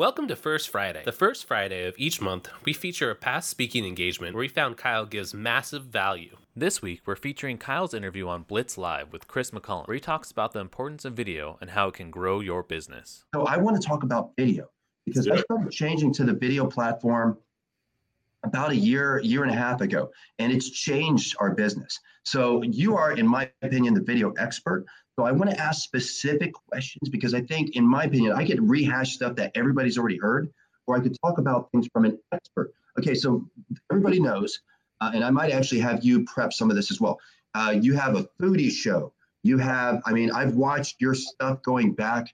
Welcome to First Friday. The first Friday of each month, we feature a past speaking engagement where we found Kyle gives massive value. This week, we're featuring Kyle's interview on Blitz Live with Kris McCullough, where he talks about the importance of video and how it can grow your business. So, I want to talk about video because I started changing to the video platform about a year, year and a half ago, and it's changed our business. So, you are, in my opinion, the video expert. So I want to ask specific questions because I think, in my opinion, I could rehash stuff that everybody's already heard, or I could talk about things from an expert. Okay, so everybody knows, uh, and I might actually have you prep some of this as well. Uh, you have a foodie show. You have, I mean, I've watched your stuff going back.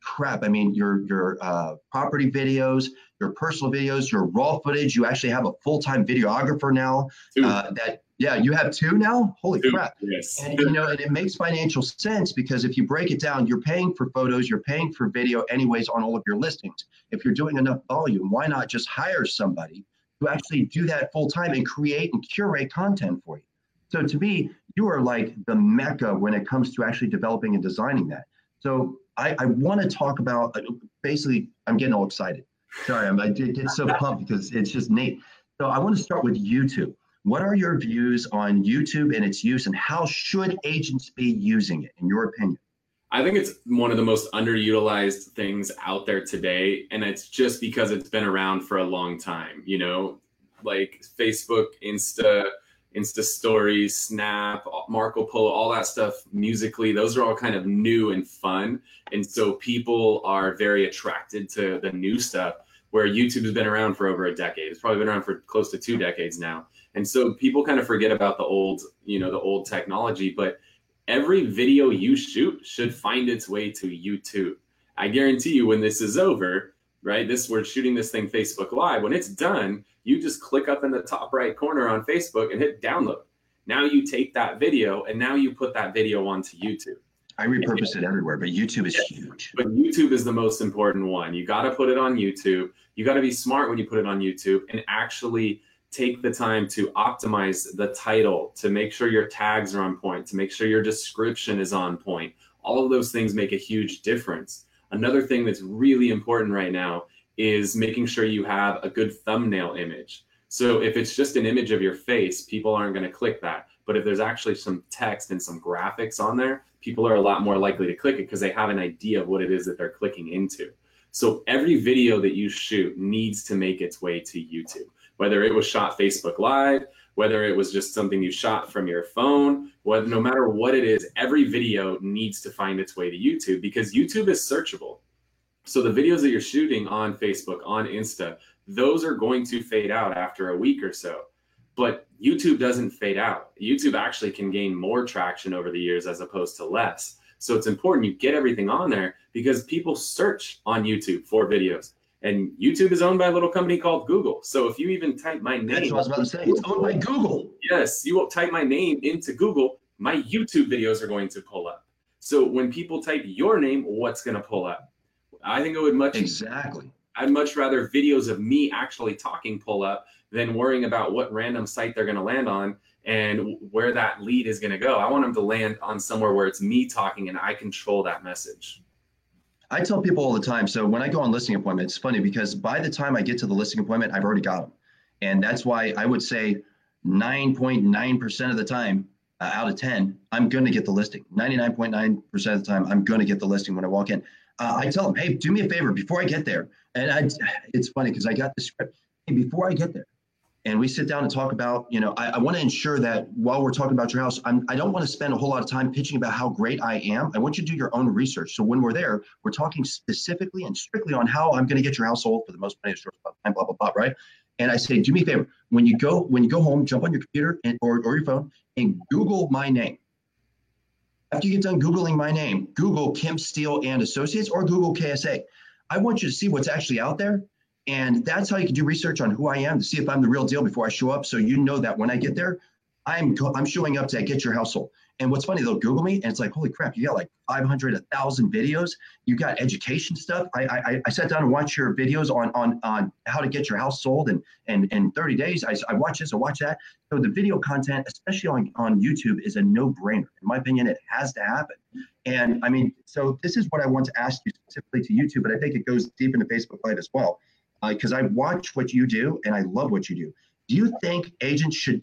Crap, I mean, your your uh, property videos, your personal videos, your raw footage. You actually have a full time videographer now uh, that yeah, you have two now? Holy two, crap. Yes. And you know, and it makes financial sense because if you break it down, you're paying for photos, you're paying for video anyways on all of your listings. If you're doing enough volume, why not just hire somebody to actually do that full time and create and curate content for you? So to me, you are like the mecca when it comes to actually developing and designing that. So I, I want to talk about uh, basically, I'm getting all excited. Sorry, I'm, I get so pumped because it's just neat. So I want to start with YouTube. What are your views on YouTube and its use, and how should agents be using it, in your opinion? I think it's one of the most underutilized things out there today. And it's just because it's been around for a long time, you know, like Facebook, Insta, Insta Stories, Snap, Marco Polo, all that stuff Musical.ly, those are all kind of new and fun. And so people are very attracted to the new stuff where YouTube has been around for over a decade. It's probably been around for close to two decades now. And so people kind of forget about the old, you know, the old technology, but every video you shoot should find its way to YouTube. I guarantee you when this is over, right? This we're shooting this thing Facebook Live. When it's done, you just click up in the top right corner on Facebook and hit download. Now you take that video and now you put that video onto YouTube. I repurpose it everywhere, but YouTube is huge. But YouTube is the most important one. You got to put it on YouTube. You got to be smart when you put it on YouTube and actually take the time to optimize the title, to make sure your tags are on point, to make sure your description is on point. All of those things make a huge difference. Another thing that's really important right now is making sure you have a good thumbnail image. So if it's just an image of your face, people aren't going to click that. But if there's actually some text and some graphics on there, people are a lot more likely to click it because they have an idea of what it is that they're clicking into. So every video that you shoot needs to make its way to YouTube whether it was shot Facebook Live, whether it was just something you shot from your phone, what, no matter what it is, every video needs to find its way to YouTube because YouTube is searchable. So the videos that you're shooting on Facebook, on Insta, those are going to fade out after a week or so. But YouTube doesn't fade out. YouTube actually can gain more traction over the years as opposed to less. So it's important you get everything on there because people search on YouTube for videos. And YouTube is owned by a little company called Google. So if you even type my name, that's what I was about to say. It's owned by Google. Yes, you will type my name into Google. My YouTube videos are going to pull up. So when people type your name, what's going to pull up? I think it would much exactly. I'd much rather videos of me actually talking pull up than worrying about what random site they're going to land on and where that lead is going to go. I want them to land on somewhere where it's me talking and I control that message. I tell people all the time. So when I go on listing appointments, it's funny because by the time I get to the listing appointment, I've already got them. And that's why I would say 9.9% of the time uh, out of 10, I'm going to get the listing. 99.9% of the time, I'm going to get the listing when I walk in. Uh, I tell them, hey, do me a favor before I get there. And I, it's funny because I got the script. Before I get there, and we sit down and talk about, you know, I, I want to ensure that while we're talking about your house, I'm, I don't want to spend a whole lot of time pitching about how great I am. I want you to do your own research. So when we're there, we're talking specifically and strictly on how I'm going to get your house sold for the most money, short time, blah, blah, blah, right? And I say, do me a favor, when you go, when you go home, jump on your computer and, or, or your phone and Google my name. After you get done Googling my name, Google Kim Steele and Associates or Google KSA. I want you to see what's actually out there and that's how you can do research on who I am to see if I'm the real deal before I show up. So you know that when I get there, I'm I'm showing up to get your household. And what's funny, they'll Google me and it's like, holy crap, you got like 500, 1,000 videos. You got education stuff. I, I, I sat down and watched your videos on, on, on how to get your house sold and, and, in 30 days. I, I watch this, I watch that. So the video content, especially on, on YouTube, is a no brainer. In my opinion, it has to happen. And I mean, so this is what I want to ask you specifically to YouTube, but I think it goes deep into Facebook Live as well. Because uh, I watch what you do and I love what you do. Do you think agents should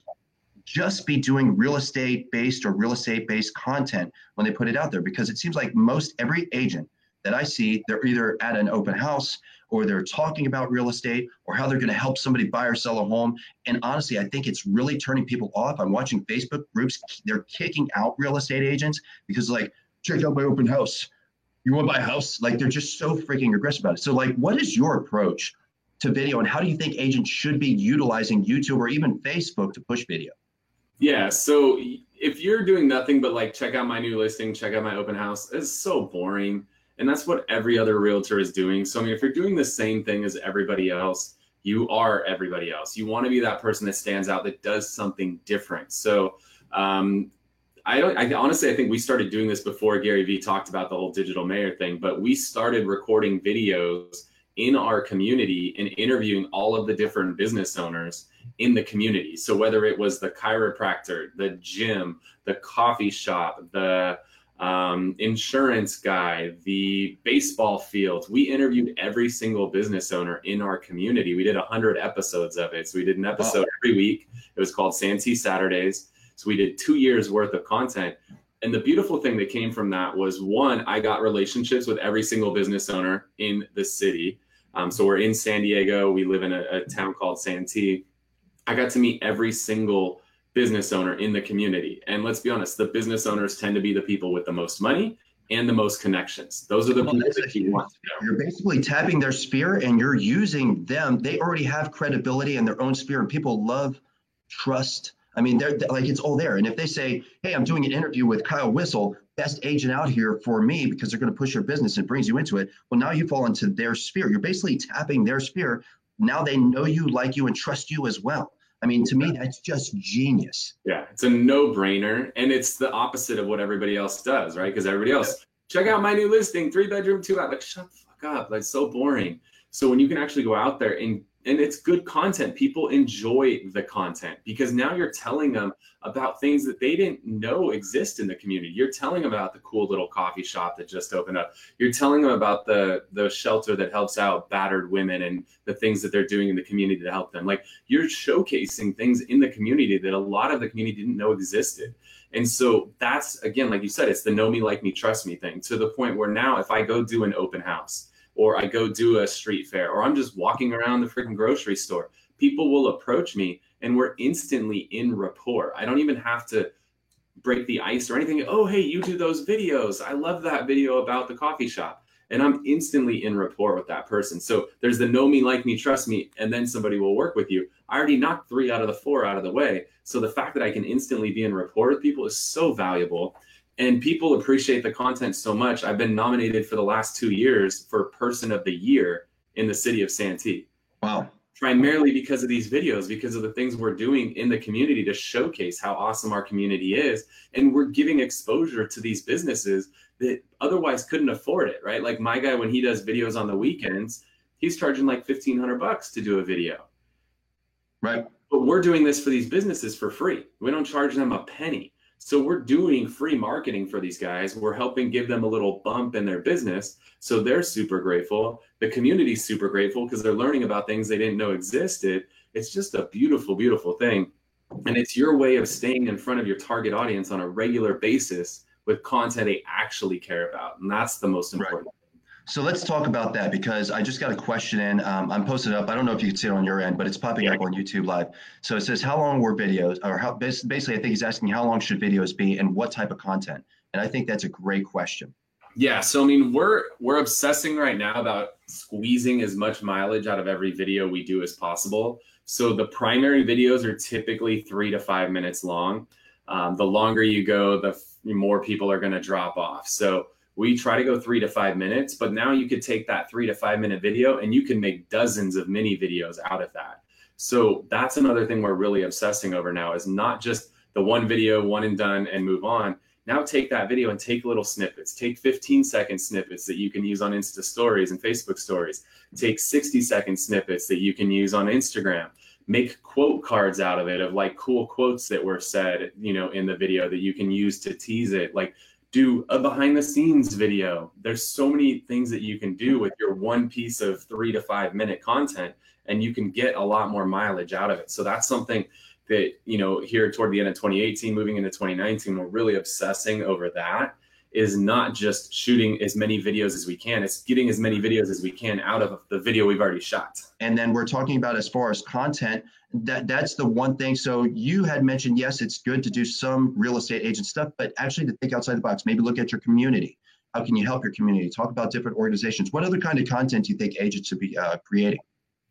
just be doing real estate based or real estate based content when they put it out there because it seems like most every agent that I see, they're either at an open house or they're talking about real estate or how they're going to help somebody buy or sell a home. And honestly, I think it's really turning people off. I'm watching Facebook groups, they're kicking out real estate agents because, like, check out my open house. You want to buy a house? Like, they're just so freaking aggressive about it. So, like, what is your approach to video and how do you think agents should be utilizing YouTube or even Facebook to push video? Yeah. So if you're doing nothing but like check out my new listing, check out my open house, it's so boring. And that's what every other realtor is doing. So I mean, if you're doing the same thing as everybody else, you are everybody else. You want to be that person that stands out that does something different. So um, I don't. I honestly, I think we started doing this before Gary Vee talked about the whole digital mayor thing. But we started recording videos in our community and interviewing all of the different business owners in the community. So whether it was the chiropractor, the gym, the coffee shop, the um, insurance guy, the baseball field, we interviewed every single business owner in our community. We did 100 episodes of it. So we did an episode wow. every week. It was called Santee Saturdays. So we did two years worth of content. And the beautiful thing that came from that was one, I got relationships with every single business owner in the city. Um, so we're in San Diego. We live in a, a town called Santee. I got to meet every single business owner in the community. And let's be honest, the business owners tend to be the people with the most money and the most connections. Those are the well, people that you want. You're basically tapping their sphere and you're using them. They already have credibility in their own sphere, and people love trust. I mean, they're like it's all there. And if they say, "Hey, I'm doing an interview with Kyle Whissel, best agent out here for me because they're going to push your business and brings you into it," well, now you fall into their sphere. You're basically tapping their sphere. Now they know you, like you, and trust you as well. I mean, to me, that's just genius. Yeah, it's a no brainer. And it's the opposite of what everybody else does, right? Because everybody else, check out my new listing, three bedroom, two out. Like, shut the fuck up. Like, so boring. So when you can actually go out there and and it's good content. People enjoy the content because now you're telling them about things that they didn't know exist in the community. You're telling them about the cool little coffee shop that just opened up. You're telling them about the the shelter that helps out battered women and the things that they're doing in the community to help them. Like you're showcasing things in the community that a lot of the community didn't know existed. And so that's again, like you said, it's the know me, like me, trust me thing to the point where now if I go do an open house or I go do a street fair, or I'm just walking around the freaking grocery store, people will approach me and we're instantly in rapport. I don't even have to break the ice or anything. Oh, hey, you do those videos. I love that video about the coffee shop. And I'm instantly in rapport with that person. So there's the know me, like me, trust me, and then somebody will work with you. I already knocked three out of the four out of the way. So the fact that I can instantly be in rapport with people is so valuable and people appreciate the content so much. I've been nominated for the last two years for Person of the Year in the city of Santee. Wow. Primarily because of these videos, because of the things we're doing in the community to showcase how awesome our community is. And we're giving exposure to these businesses that otherwise couldn't afford it, right? Like my guy, when he does videos on the weekends, he's charging like 1500 bucks to do a video. Right. But we're doing this for these businesses for free. We don't charge them a penny. So we're doing free marketing for these guys. We're helping give them a little bump in their business. So they're super grateful. The community's super grateful because they're learning about things they didn't know existed. It's just a beautiful, beautiful thing. And it's your way of staying in front of your target audience on a regular basis with content they actually care about. And that's the most important. Right. So let's talk about that because I just got a question in. Um, I'm posted up. I don't know if you can see it on your end, but it's popping yeah. up on YouTube Live. So it says, "How long were videos?" Or how basically, I think he's asking, "How long should videos be, and what type of content?" And I think that's a great question. Yeah. So I mean, we're we're obsessing right now about squeezing as much mileage out of every video we do as possible. So the primary videos are typically three to five minutes long. Um, the longer you go, the more people are going to drop off. So we try to go three to five minutes, but now you could take that three to five minute video and you can make dozens of mini videos out of that. So that's another thing we're really obsessing over now is not just the one video, one and done, and move on. Now take that video and take little snippets. Take 15 second snippets that you can use on Insta stories and Facebook stories. Take 60 second snippets that you can use on Instagram. Make quote cards out of it of like cool quotes that were said, you know, in the video that you can use to tease it. Like do a behind the scenes video. There's so many things that you can do with your one piece of three to five minute content, and you can get a lot more mileage out of it. So that's something that, you know, here toward the end of 2018, moving into 2019, we're really obsessing over that is not just shooting as many videos as we can it's getting as many videos as we can out of the video we've already shot. And then we're talking about as far as content that that's the one thing. So you had mentioned yes it's good to do some real estate agent stuff but actually to think outside the box maybe look at your community. How can you help your community? Talk about different organizations. What other kind of content do you think agents should be uh, creating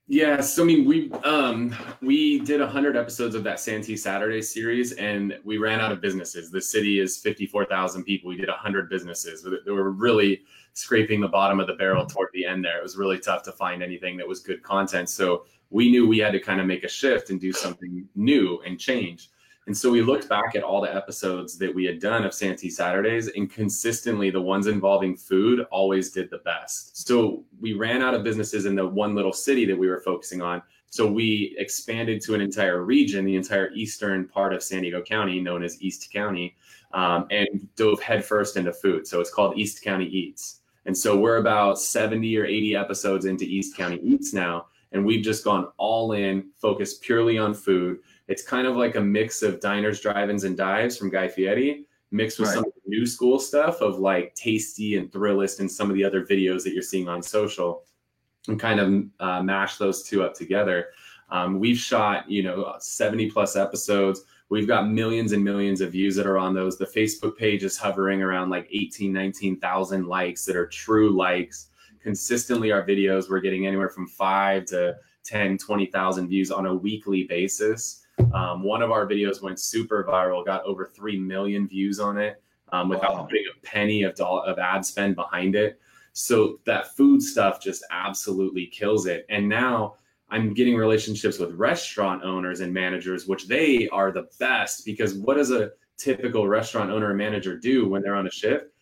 yeah, so I mean, we um we did hundred episodes of that Santee Saturday series, and we ran out of businesses. The city is fifty four thousand people. We did hundred businesses. They were really scraping the bottom of the barrel toward the end. There, it was really tough to find anything that was good content. So we knew we had to kind of make a shift and do something new and change. And so we looked back at all the episodes that we had done of Santee Saturdays, and consistently the ones involving food always did the best. So we ran out of businesses in the one little city that we were focusing on. So we expanded to an entire region, the entire eastern part of San Diego County, known as East County, um, and dove headfirst into food. So it's called East County Eats. And so we're about 70 or 80 episodes into East County Eats now. And we've just gone all in, focused purely on food it's kind of like a mix of diners, drive-ins, and dives from Guy Fieri, mixed with right. some new school stuff of like Tasty and Thrillist and some of the other videos that you're seeing on social, and kind of uh, mash those two up together. Um, we've shot, you know, 70 plus episodes. We've got millions and millions of views that are on those. The Facebook page is hovering around like 18, 19,000 likes that are true likes. Consistently, our videos, we're getting anywhere from five to 10, 20,000 views on a weekly basis. Um, one of our videos went super viral, got over 3 million views on it um, without wow. putting a penny of, dollar, of ad spend behind it. So that food stuff just absolutely kills it. And now I'm getting relationships with restaurant owners and managers, which they are the best because what does a typical restaurant owner and manager do when they're on a shift?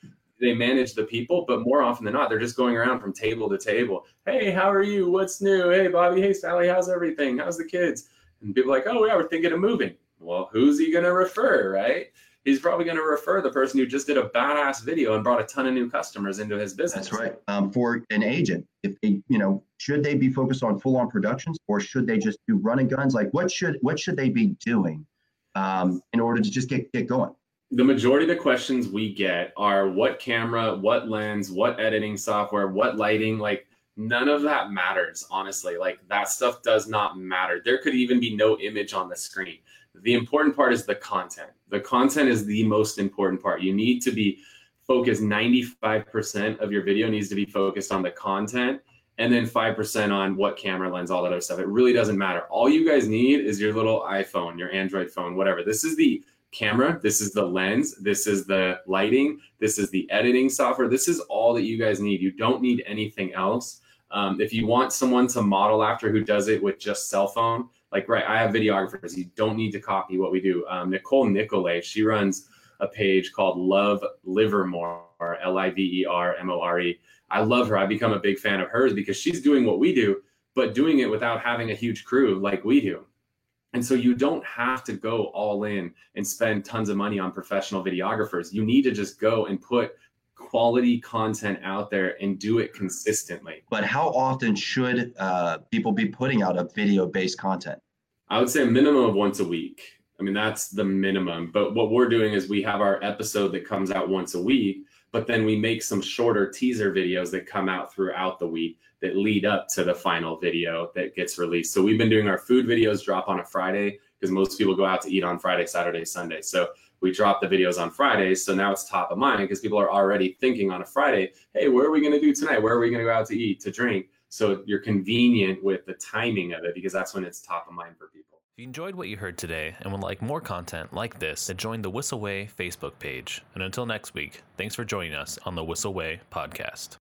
They manage the people, but more often than not, they're just going around from table to table. Hey, how are you? What's new? Hey, Bobby. Hey, Sally. How's everything? How's the kids? And people like, oh, yeah, we're thinking of moving. Well, who's he going to refer, right? He's probably going to refer the person who just did a badass video and brought a ton of new customers into his business. That's right. Um, for an agent, if they, you know, should they be focused on full-on productions or should they just do running guns? Like, what should what should they be doing um, in order to just get get going? The majority of the questions we get are what camera, what lens, what editing software, what lighting. Like none of that matters honestly. Like that stuff does not matter. There could even be no image on the screen. The important part is the content. The content is the most important part. You need to be focused. 95% of your video needs to be focused on the content and then 5% on what camera lens all that other stuff. It really doesn't matter. All you guys need is your little iphone your android phone whatever. This is the camera this is the lens this is the lighting this is the editing software this is all that you guys need you don't need anything else um, if you want someone to model after who does it with just cell phone, like right, I have videographers. You don't need to copy what we do. Um, Nicole Nicolay, she runs a page called Love Livermore, L I V E R M O R E. I love her. I become a big fan of hers because she's doing what we do, but doing it without having a huge crew like we do. And so you don't have to go all in and spend tons of money on professional videographers. You need to just go and put quality content out there and do it consistently. But how often should uh, people be putting out a video based content? I would say a minimum of once a week. I mean, that's the minimum. But what we're doing is we have our episode that comes out once a week, but then we make some shorter teaser videos that come out throughout the week that lead up to the final video that gets released. So we've been doing our food videos drop on a Friday because most people go out to eat on Friday, Saturday, Sunday. So we drop the videos on Fridays. So now it's top of mind because people are already thinking on a Friday, hey, where are we going to do tonight? Where are we going to go out to eat, to drink? So you're convenient with the timing of it because that's when it's top of mind for people. If you enjoyed what you heard today and would like more content like this, then join the Whissel Way Facebook page. And until next week, thanks for joining us on the Whissel Way podcast.